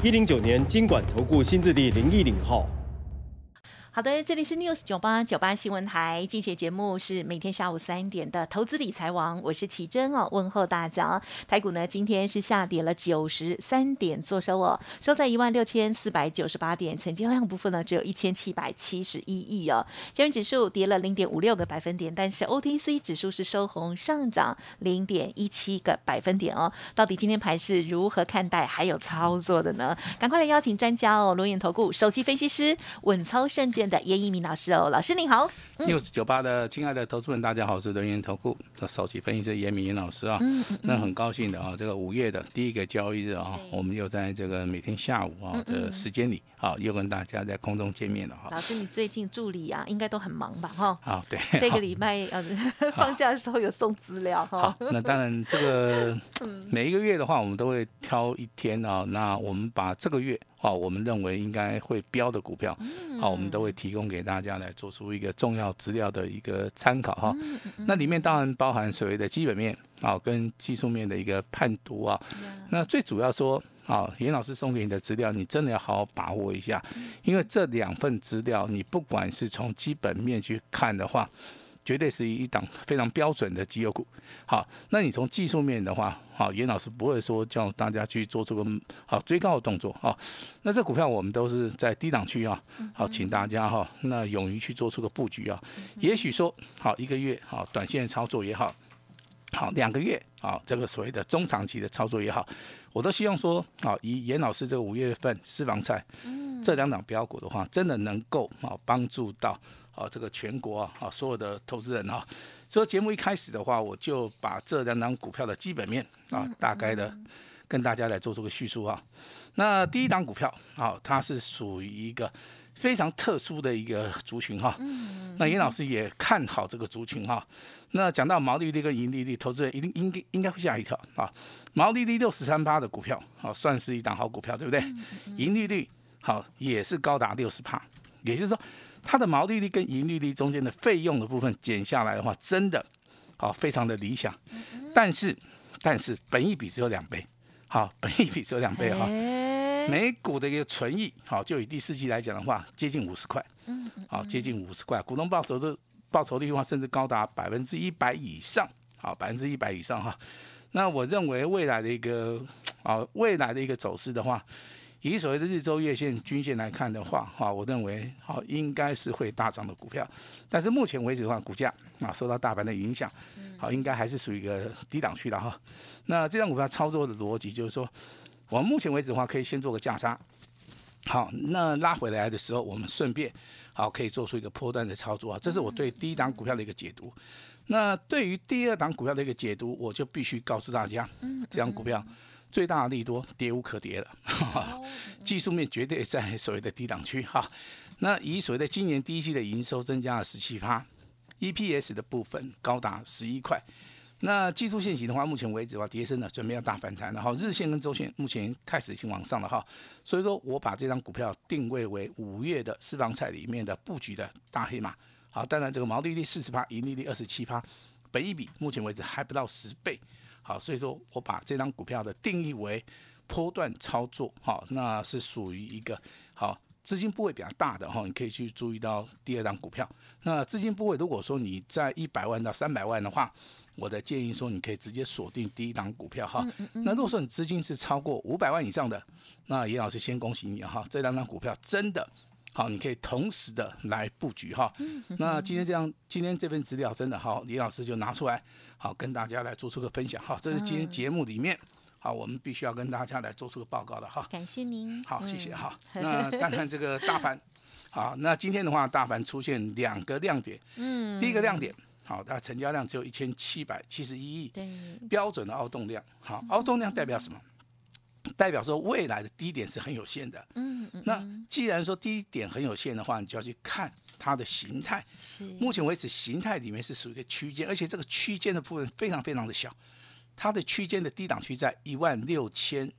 一零九年金管投顾新字第零一零号。好的，这里是 News 九八九八新闻台，进行节目是每天下午三点的投资理财王，我是奇珍哦，问候大家。台股呢今天是下跌了九十三点，做收哦，收在一万六千四百九十八点，成交量部分呢只有一千七百七十一亿哦。今日指数跌了零点五六个百分点，但是 OTC 指数是收红上涨零点一七个百分点哦。到底今天盘是如何看待还有操作的呢？赶快来邀请专家哦，龙眼投顾首席分析师稳操胜券。的严一鸣老师哦，老师您好，news 九八的亲爱的投资人，大家好，我是人源投顾的首席分析师严明老师啊，那很高兴的啊，这个五月的第一个交易日啊，我们又在这个每天下午啊的时间里，好又跟大家在空中见面了哈。老师，你最近助理啊，应该都很忙吧？哈，好，对，这个礼拜呃 放假的时候有送资料哈。那当然这个 每一个月的话，我们都会挑一天啊，那我们把这个月。好，我们认为应该会标的股票，好，我们都会提供给大家来做出一个重要资料的一个参考哈。那里面当然包含所谓的基本面啊，跟技术面的一个判读啊。那最主要说，啊，严老师送给你的资料，你真的要好好把握一下，因为这两份资料，你不管是从基本面去看的话。绝对是一档非常标准的绩优股。好，那你从技术面的话，好，严老师不会说叫大家去做这个好追高的动作。好，那这股票我们都是在低档区啊。好，请大家哈，那勇于去做出个布局啊。也许说，好一个月好短线操作也好，好两个月好这个所谓的中长期的操作也好，我都希望说，啊以严老师这个五月份私房菜这两档标股的话，真的能够啊帮助到。啊，这个全国啊，啊，所有的投资人啊，所以节目一开始的话，我就把这两档股票的基本面啊，大概的跟大家来做出个叙述啊。那第一档股票啊，它是属于一个非常特殊的一个族群哈。那严老师也看好这个族群哈。那讲到毛利率跟盈利率，投资人一定应该应该会吓一跳啊。毛利率六十三趴的股票，好，算是一档好股票，对不对？盈利率好也是高达六十趴，也就是说。它的毛利率跟盈利率中间的费用的部分减下来的话，真的好非常的理想，但是但是本益比只有两倍，好本益比只有两倍哈，每股的一个存益好就以第四季来讲的话，接近五十块，嗯好接近五十块，股东报酬的报酬率的话，甚至高达百分之一百以上，好百分之一百以上哈，那我认为未来的一个啊未来的一个走势的话。以所谓的日周月线均线来看的话，哈，我认为好应该是会大涨的股票，但是目前为止的话，股价啊受到大盘的影响，好应该还是属于一个低档区的哈。那这张股票操作的逻辑就是说，我们目前为止的话，可以先做个价差，好，那拉回来的时候，我们顺便好可以做出一个破断的操作啊。这是我对第一档股票的一个解读。那对于第二档股票的一个解读，我就必须告诉大家，这张股票。最大的利多，跌无可跌了，技术面绝对在所谓的低档区哈。那以所谓的今年第一季的营收增加了十七趴，EPS 的部分高达十一块。那技术线型的话，目前为止的话，跌升了，准备要大反弹然后。日线跟周线目前开始已经往上了哈。所以说我把这张股票定位为五月的私房菜里面的布局的大黑马。好，当然这个毛利率四十趴，盈利率二十七趴，本一比目前为止还不到十倍。好，所以说我把这张股票的定义为波段操作，好，那是属于一个好资金部位比较大的哈，你可以去注意到第二档股票。那资金部位如果说你在一百万到三百万的话，我的建议说你可以直接锁定第一档股票哈。那如果说你资金是超过五百万以上的，那严老师先恭喜你哈，这两档股票真的。好，你可以同时的来布局哈。那今天这样，今天这份资料真的好，李老师就拿出来，好跟大家来做出个分享哈。这是今天节目里面，好，我们必须要跟大家来做出个报告的哈。感谢您。好，谢谢哈。那看看这个大盘，好，那今天的话，大盘出现两个亮点。嗯。第一个亮点，好，它成交量只有一千七百七十一亿。对。标准的凹动量，好，凹动量代表什么？代表说未来的低点是很有限的。嗯嗯，那既然说低点很有限的话，你就要去看它的形态。是目前为止，形态里面是属于一个区间，而且这个区间的部分非常非常的小，它的区间的低档区在一万六千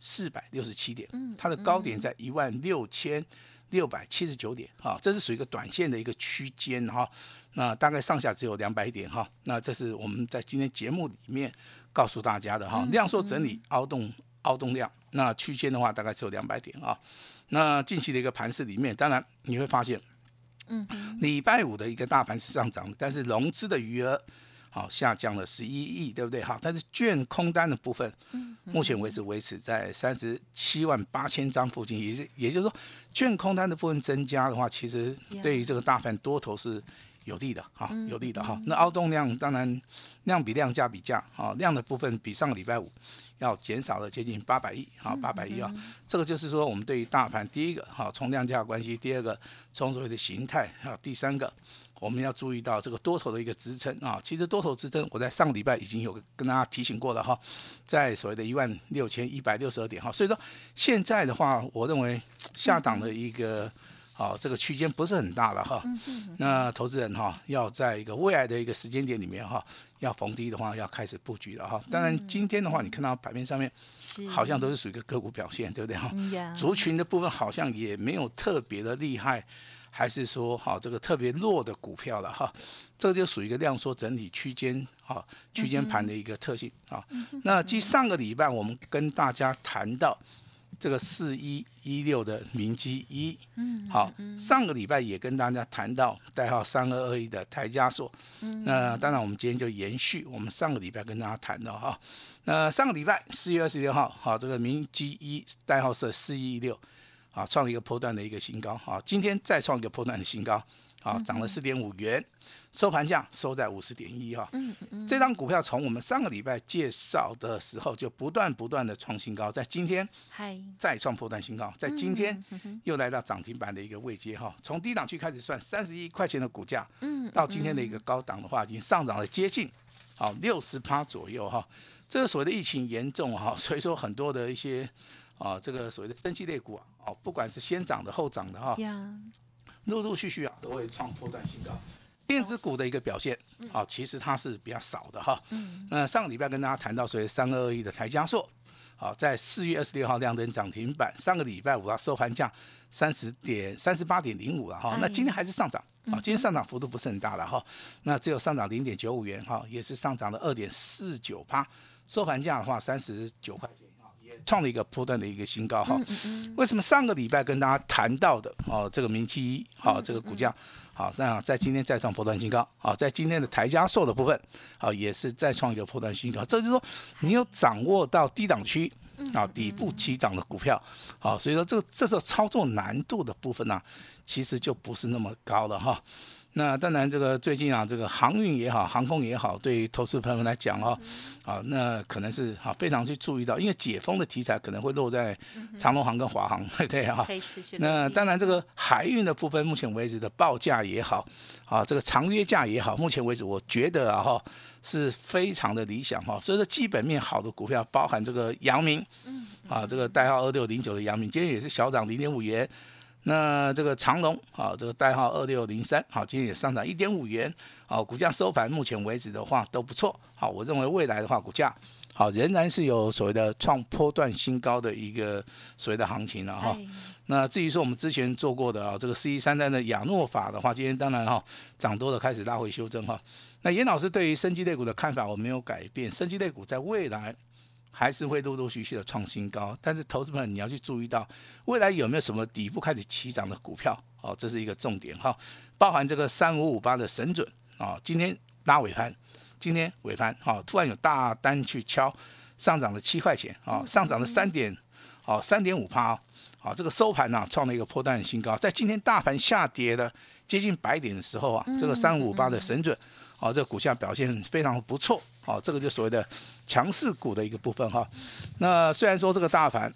四百六十七点，它的高点在一万六千六百七十九点，哈，这是属于一个短线的一个区间哈，那大概上下只有两百点哈，那这是我们在今天节目里面告诉大家的哈，量缩整理凹洞凹洞量，那区间的话大概只有两百点啊，那近期的一个盘势里面，当然你会发现。嗯礼拜五的一个大盘是上涨的，但是融资的余额好下降了十一亿，对不对？好，但是券空单的部分，目前为止维持在三十七万八千张附近，也是也就是说，券空单的部分增加的话，其实对于这个大盘多头是有利的哈，有利的哈。那凹动量当然量比量价比价，啊，量的部分比上个礼拜五。要减少了接近八百亿，哈，八百亿啊，这个就是说我们对于大盘第一个，哈，从量价关系；第二个，从所谓的形态；啊，第三个，我们要注意到这个多头的一个支撑啊。其实多头支撑，我在上个礼拜已经有跟大家提醒过了哈，在所谓的一万六千一百六十二点哈。所以说现在的话，我认为下档的一个。好，这个区间不是很大了哈。那投资人哈，要在一个未来的一个时间点里面哈，要逢低的话，要开始布局了哈。当然，今天的话，你看到盘面上面好像都是属于一个个股表现，对不对哈？族群的部分好像也没有特别的厉害，还是说哈这个特别弱的股票了哈？这个就属于一个量缩整体区间哈，区间盘的一个特性啊。那继上个礼拜我们跟大家谈到。这个四一一六的明基一，嗯，好，上个礼拜也跟大家谈到代号三二二一的台加索，嗯，那当然我们今天就延续我们上个礼拜跟大家谈到哈，那上个礼拜四月二十六号，好，这个明基一代号是四一一六，啊，创了一个波段的一个新高，好，今天再创一个波段的新高，好，涨了四点五元。收盘价收在五十点一哈，嗯嗯，这张股票从我们上个礼拜介绍的时候就不断不断的创新高，在今天嗨。再创破断新高，在今天又来到涨停板的一个位阶哈，从低档区开始算三十一块钱的股价，嗯，到今天的一个高档的话，已经上涨了接近好六十趴左右哈，这个所谓的疫情严重哈，所以说很多的一些啊这个所谓的升级类股啊，哦不管是先涨的后涨的哈，陆陆续续啊都会创破断新高。电子股的一个表现，啊，其实它是比较少的哈。嗯。那上个礼拜跟大家谈到，所谓三二二一的台加硕，好，在四月二十六号亮灯涨停板，上个礼拜五它收盘价三十点三十八点零五了哈。那今天还是上涨，啊，今天上涨幅度不是很大了哈。那只有上涨零点九五元哈，也是上涨了二点四九八，收盘价的话三十九块钱。创了一个波段的一个新高哈，为什么上个礼拜跟大家谈到的哦，这个明基好，这个股价好，那在今天再创波段新高好，在今天的台加售的部分好，也是再创一个波段新高，这就是说你有掌握到低档区啊底部起涨的股票好，所以说这个这时候操作难度的部分呢，其实就不是那么高了哈。那当然，这个最近啊，这个航运也好，航空也好，对于投资朋友们来讲哦，啊，那可能是啊非常去注意到，因为解封的题材可能会落在长隆航跟华航，对对哈。那当然，这个海运的部分，目前为止的报价也好，啊，这个长约价也好，目前为止我觉得啊哈是非常的理想哈。所以说，基本面好的股票，包含这个阳明，啊，这个代号二六零九的阳明，今天也是小涨零点五元。那这个长隆啊，这个代号二六零三好，今天也上涨一点五元好，股价收盘目前为止的话都不错好，我认为未来的话股价好仍然是有所谓的创波段新高的一个所谓的行情了哈。那至于说我们之前做过的啊，这个 C 一三三的亚诺法的话，今天当然哈涨多了开始拉回修正哈。那严老师对于升级类股的看法我没有改变，升级类股在未来。还是会陆陆续续的创新高，但是投资朋友你要去注意到未来有没有什么底部开始起涨的股票，哦，这是一个重点哈。包含这个三五五八的神准啊，今天拉尾盘，今天尾盘哈，突然有大单去敲，上涨了七块钱啊，上涨了三点，哦，三点五趴，好，这个收盘呢创了一个破蛋新高，在今天大盘下跌的接近百点的时候啊，这个三五五八的神准。哦，这个股价表现非常不错，哦，这个就所谓的强势股的一个部分哈。那虽然说这个大盘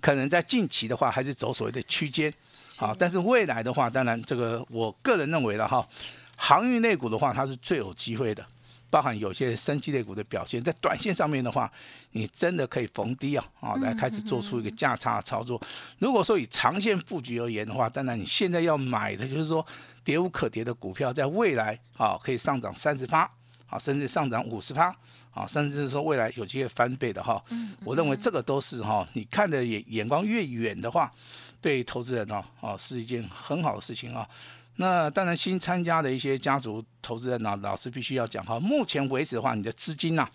可能在近期的话还是走所谓的区间，好，但是未来的话，当然这个我个人认为的哈，航运类股的话，它是最有机会的。包含有些生机类股的表现，在短线上面的话，你真的可以逢低啊啊来开始做出一个价差操作。如果说以长线布局而言的话，当然你现在要买的就是说跌无可跌的股票，在未来啊可以上涨三十趴，啊甚至上涨五十趴，啊甚至是说未来有机会翻倍的哈。我认为这个都是哈，你看的眼眼光越远的话，对投资人呢，啊是一件很好的事情啊。那当然，新参加的一些家族投资人呢，老师必须要讲哈。目前为止的话，你的资金呐，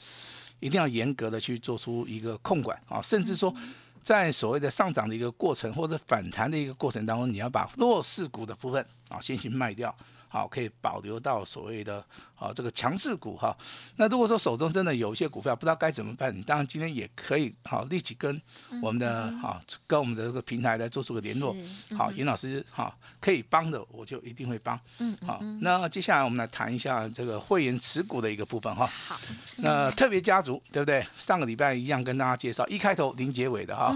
一定要严格的去做出一个控管啊，甚至说，在所谓的上涨的一个过程或者反弹的一个过程当中，你要把弱势股的部分啊先行卖掉。好，可以保留到所谓的啊这个强势股哈。那如果说手中真的有一些股票不知道该怎么办，你当然今天也可以好立即跟我们的啊跟我们的这个平台来做出个联络。好，严老师哈可以帮的我就一定会帮。嗯，好，那接下来我们来谈一下这个会员持股的一个部分哈。好，那特别家族对不对？上个礼拜一样跟大家介绍一开头零结尾的哈。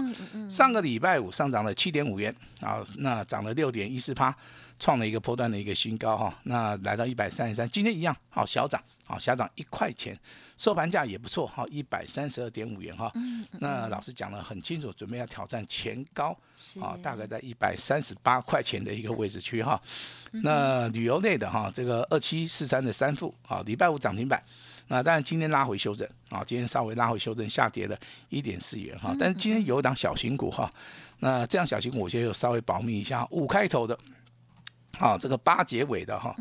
上个礼拜五上涨了七点五元啊，那涨了六点一四趴。创了一个波段的一个新高哈，那来到一百三十三，今天一样好小涨，好小涨一块钱，收盘价也不错哈，一百三十二点五元哈。那老师讲的很清楚，准备要挑战前高，啊，大概在一百三十八块钱的一个位置区哈。那旅游类的哈，这个二七四三的三副，啊，礼拜五涨停板，那当然今天拉回修正，啊，今天稍微拉回修正，下跌了一点四元哈。但是今天有一档小型股哈，那这样小型股我先有稍微保密一下，五开头的。好，这个八结尾的哈，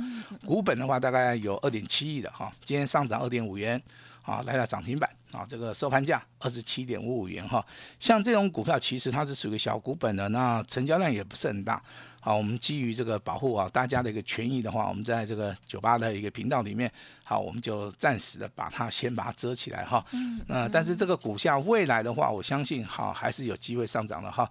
股本的话大概有二点七亿的哈，今天上涨二点五元，啊来到涨停板。啊，这个收盘价二十七点五五元哈，像这种股票其实它是属于小股本的，那成交量也不是很大。好，我们基于这个保护啊大家的一个权益的话，我们在这个酒吧的一个频道里面，好，我们就暂时的把它先把它遮起来哈。嗯。那但是这个股价未来的话，我相信好还是有机会上涨的哈。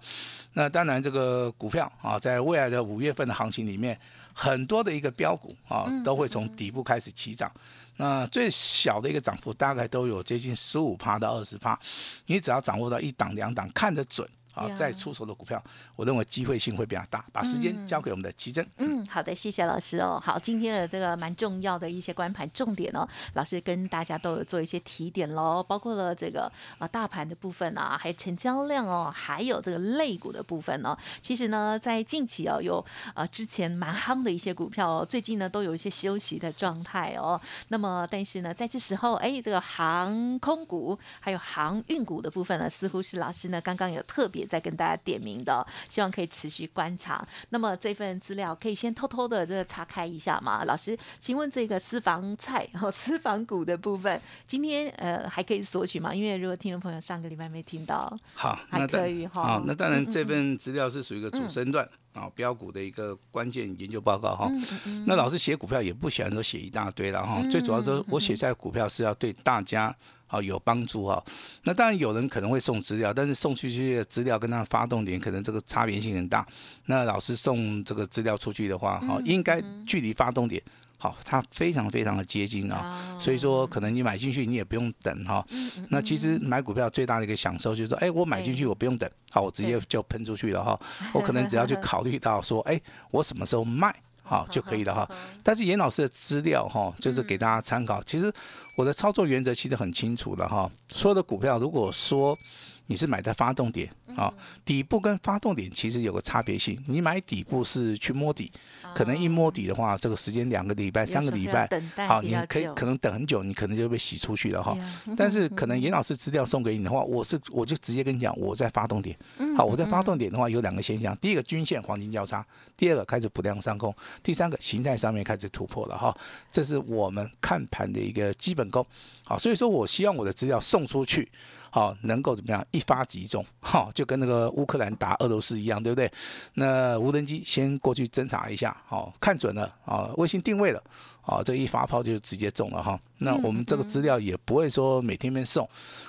那当然这个股票啊，在未来的五月份的行情里面，很多的一个标股啊，都会从底部开始起涨。那最小的一个涨幅大概都有接近十五趴到二十趴，你只要掌握到一档两档看得准。好，再出手的股票，我认为机会性会比较大。把时间交给我们的奇珍。嗯，好的，谢谢老师哦。好，今天的这个蛮重要的一些关盘重点哦，老师跟大家都有做一些提点喽，包括了这个啊大盘的部分啊，还有成交量哦，还有这个类股的部分哦。其实呢，在近期哦，有啊之前蛮夯的一些股票，哦最近呢都有一些休息的状态哦。那么，但是呢，在这时候，哎，这个航空股还有航运股的部分呢，似乎是老师呢刚刚有特别。再跟大家点名的，希望可以持续观察。那么这份资料可以先偷偷的这个查开一下吗？老师，请问这个私房菜和私房股的部分，今天呃还可以索取吗？因为如果听众朋友上个礼拜没听到，好，还可以哈。好，那当然这份资料是属于一个主升段啊，标股的一个关键研究报告哈。那老师写股票也不喜欢说写一大堆了哈，最主要是我写在股票是要对大家。好有帮助哈，那当然有人可能会送资料，但是送出去的资料跟它发动点可能这个差别性很大。那老师送这个资料出去的话，哈，应该距离发动点好，它非常非常的接近啊。所以说，可能你买进去你也不用等哈。那其实买股票最大的一个享受就是说，哎，我买进去我不用等，好，我直接就喷出去了哈。我可能只要去考虑到说，哎，我什么时候卖？好就可以了哈，但是严老师的资料哈，就是给大家参考。其实我的操作原则其实很清楚的哈，所有的股票如果说。你是买在发动点啊，底部跟发动点其实有个差别性。你买底部是去摸底，可能一摸底的话，这个时间两个礼拜、三个礼拜，好，你可以可能等很久，你可能就被洗出去了哈。但是可能严老师资料送给你的话，我是我就直接跟你讲，我在发动点。好，我在发动点的话有两个现象：第一个均线黄金交叉，第二个开始补量上攻，第三个形态上面开始突破了哈。这是我们看盘的一个基本功。好，所以说我希望我的资料送出去。好，能够怎么样一发即中？好，就跟那个乌克兰打俄罗斯一样，对不对？那无人机先过去侦查一下，好，看准了，啊，卫星定位了，啊，这一发炮就直接中了哈。那我们这个资料也不会说每天面送，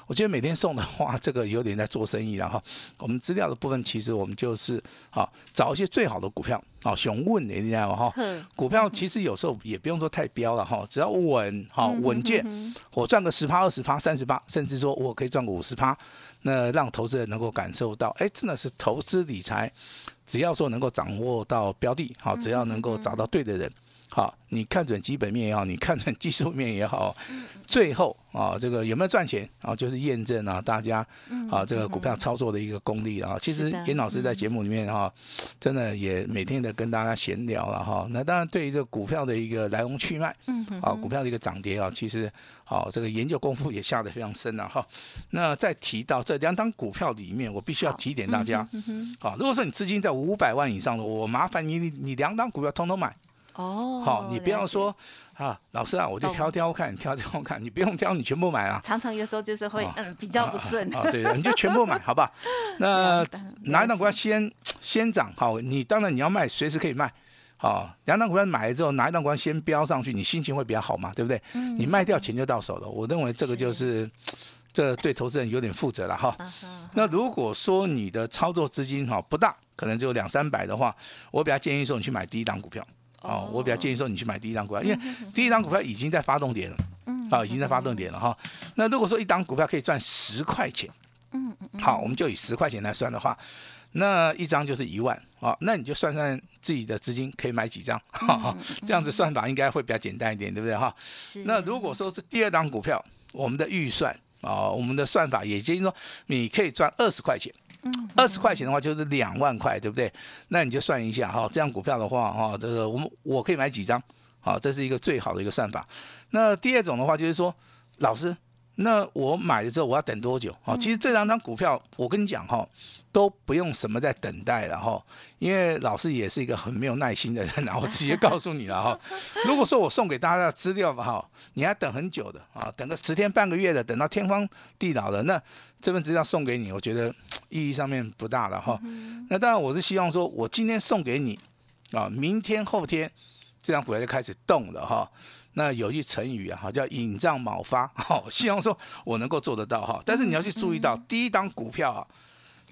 我觉得每天送的话，这个有点在做生意了哈。我们资料的部分，其实我们就是好找一些最好的股票，好熊问你知道吗？哈，股票其实有时候也不用说太标了哈，只要稳，哈稳健，我赚个十趴、二十趴、三十趴，甚至说我可以赚个五十趴，那让投资人能够感受到，哎，真的是投资理财，只要说能够掌握到标的，好，只要能够找到对的人。好，你看准基本面也好，你看准技术面也好，最后啊，这个有没有赚钱啊，就是验证啊大家啊这个股票操作的一个功力啊。其实严老师在节目里面哈，真的也每天的跟大家闲聊了哈。那当然对于这个股票的一个来龙去脉，嗯，啊股票的一个涨跌啊，其实好这个研究功夫也下得非常深了哈。那再提到这两档股票里面，我必须要提点大家，好，如果说你资金在五百万以上的，我麻烦你你你两档股票通通买。哦，好，你不要说啊，老师啊，我就挑挑看，挑挑看，你不用挑，你全部买啊。常常有时候就是会嗯比较不顺。啊，对的，你就全部买，好吧？那哪一档股票先先涨？好，你当然你要卖，随时可以卖。好，两档股票买了之后，哪一档股票先飙上去，你心情会比较好嘛？对不对？嗯。你卖掉钱就到手了。我认为这个就是这对投资人有点负责了哈。那如果说你的操作资金哈不大，可能只有两三百的话，我比较建议说你去买第一档股票。哦，我比较建议说你去买第一张股票，因为第一张股票已经在发动点了，嗯，好，已经在发动点了哈。那如果说一档股票可以赚十块钱，嗯嗯，好，我们就以十块钱来算的话，那一张就是一万，啊，那你就算算自己的资金可以买几张，这样子算法应该会比较简单一点，对不对哈？是。那如果说是第二档股票，我们的预算啊，我们的算法也建议说你可以赚二十块钱。二十块钱的话就是两万块，对不对？那你就算一下哈，这样股票的话哈，这个我们我可以买几张？好，这是一个最好的一个算法。那第二种的话就是说，老师，那我买了之后我要等多久？好，其实这两张股票我跟你讲哈。都不用什么在等待了哈，因为老师也是一个很没有耐心的人，然后直接告诉你了哈。如果说我送给大家的资料吧哈，你还等很久的啊，等个十天半个月的，等到天荒地老的，那这份资料送给你，我觉得意义上面不大了哈。那当然我是希望说，我今天送给你啊，明天后天这张股票就开始动了哈。那有句成语啊，哈，叫引杖卯发，好，希望说我能够做得到哈。但是你要去注意到第一档股票啊。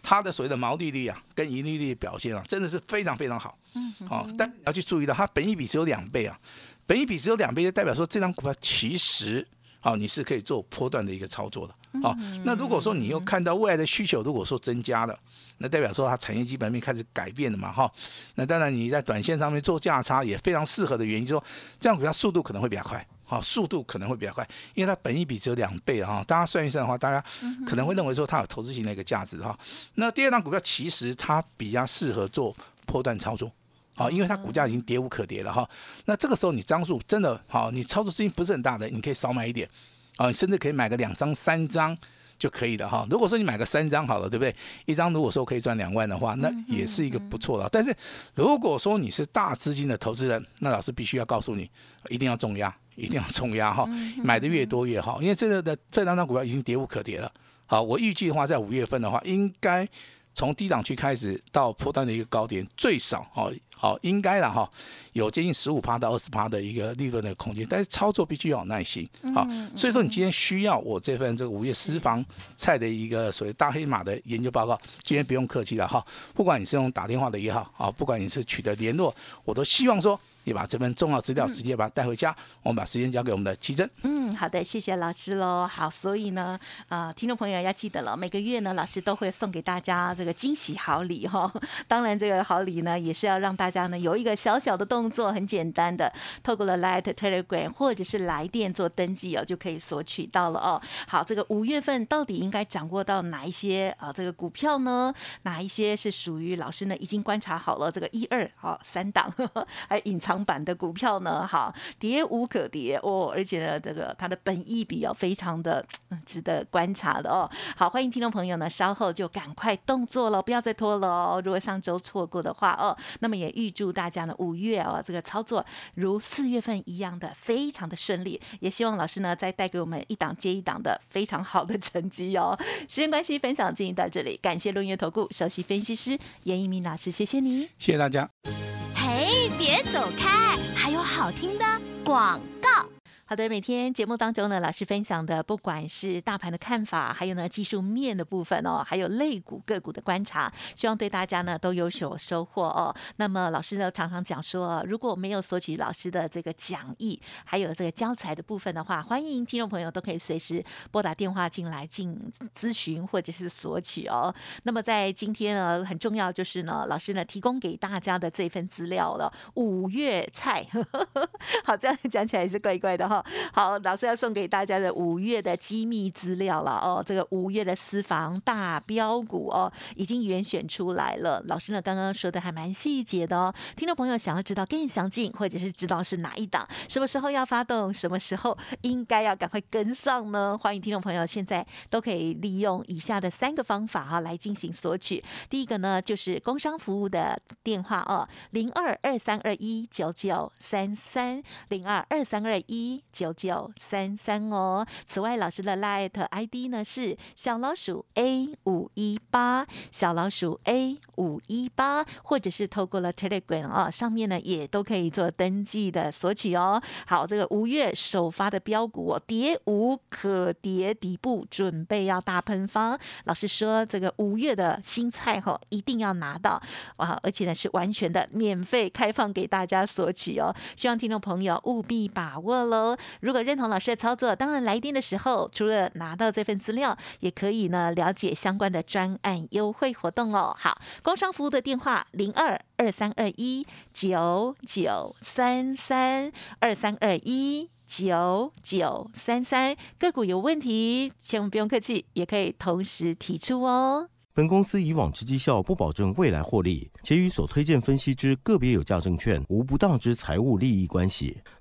它的所谓的毛利率啊，跟盈利率表现啊，真的是非常非常好。嗯，好，但你要去注意到，它本益比只有两倍啊，本益比只有两倍，就代表说这张股票其实，好，你是可以做波段的一个操作的。好，那如果说你又看到未来的需求，如果说增加了，那代表说它产业基本面开始改变了嘛，哈。那当然你在短线上面做价差也非常适合的原因，就说这样股票速度可能会比较快。好，速度可能会比较快，因为它本一比只有两倍哈。大家算一算的话，大家可能会认为说它有投资型的一个价值哈。那第二档股票其实它比较适合做波段操作，好，因为它股价已经跌无可跌了哈。那这个时候你张数真的好，你操作资金不是很大的，你可以少买一点，啊，甚至可以买个两张三张。就可以了哈。如果说你买个三张好了，对不对？一张如果说可以赚两万的话，那也是一个不错的。但是如果说你是大资金的投资人，那老师必须要告诉你，一定要重压，一定要重压哈。买的越多越好，因为这个的这两张股票已经跌无可跌了。好，我预计的话，在五月份的话，应该从低档区开始到破单的一个高点，最少哦。好，应该了哈，有接近十五趴到二十趴的一个利润的空间，但是操作必须要有耐心。好，所以说你今天需要我这份这个五月私房菜的一个所谓大黑马的研究报告，今天不用客气了哈，不管你是用打电话的也好，啊，不管你是取得联络，我都希望说。你把这份重要资料直接把它带回家，我们把时间交给我们的奇珍。嗯，好的，谢谢老师喽。好，所以呢，呃，听众朋友要记得了，每个月呢，老师都会送给大家这个惊喜好礼哈。当然，这个好礼呢，也是要让大家呢有一个小小的动作，很简单的，透过了 Light Telegram 或者是来电做登记哦，就可以索取到了哦。好，这个五月份到底应该掌握到哪一些啊？这个股票呢？哪一些是属于老师呢？已经观察好了这个一二好三档，还隐藏。版的股票呢，好跌无可跌哦，而且呢，这个它的本益比较非常的值得观察的哦。好，欢迎听众朋友呢，稍后就赶快动作了，不要再拖了哦。如果上周错过的话哦，那么也预祝大家呢五月哦这个操作如四月份一样的非常的顺利，也希望老师呢再带给我们一档接一档的非常好的成绩哦。时间关系，分享进行到这里，感谢论月投顾首席分析师严一鸣老师，谢谢你，谢谢大家。别走开，还有好听的广告。好的，每天节目当中呢，老师分享的不管是大盘的看法，还有呢技术面的部分哦，还有类股个股的观察，希望对大家呢都有所收获哦。那么老师呢常常讲说，如果没有索取老师的这个讲义，还有这个教材的部分的话，欢迎听众朋友都可以随时拨打电话进来进咨询或者是索取哦。那么在今天呢，很重要就是呢，老师呢提供给大家的这份资料了，五月菜，好，这样讲起来也是怪怪的哈。好，老师要送给大家的五月的机密资料了哦。这个五月的私房大标股哦，已经严选出来了。老师呢刚刚说的还蛮细节的哦。听众朋友想要知道更详尽，或者是知道是哪一档，什么时候要发动，什么时候应该要赶快跟上呢？欢迎听众朋友现在都可以利用以下的三个方法哈来进行索取。第一个呢就是工商服务的电话哦，零二二三二一九九三三零二二三二一。九九三三哦。此外，老师的 Light ID 呢是小老鼠 A 五一八，小老鼠 A 五一八，或者是透过了 Telegram 啊，上面呢也都可以做登记的索取哦。好，这个五月首发的标股，跌无可跌，底部准备要大喷发。老师说，这个五月的新菜哈，一定要拿到哇，而且呢是完全的免费开放给大家索取哦。希望听众朋友务必把握喽。如果认同老师的操作，当然来电的时候，除了拿到这份资料，也可以呢了解相关的专案优惠活动哦。好，工商服务的电话零二二三二一九九三三二三二一九九三三，个股有问题，千万不用客气，也可以同时提出哦。本公司以往之绩效不保证未来获利，且与所推荐分析之个别有价证券无不当之财务利益关系。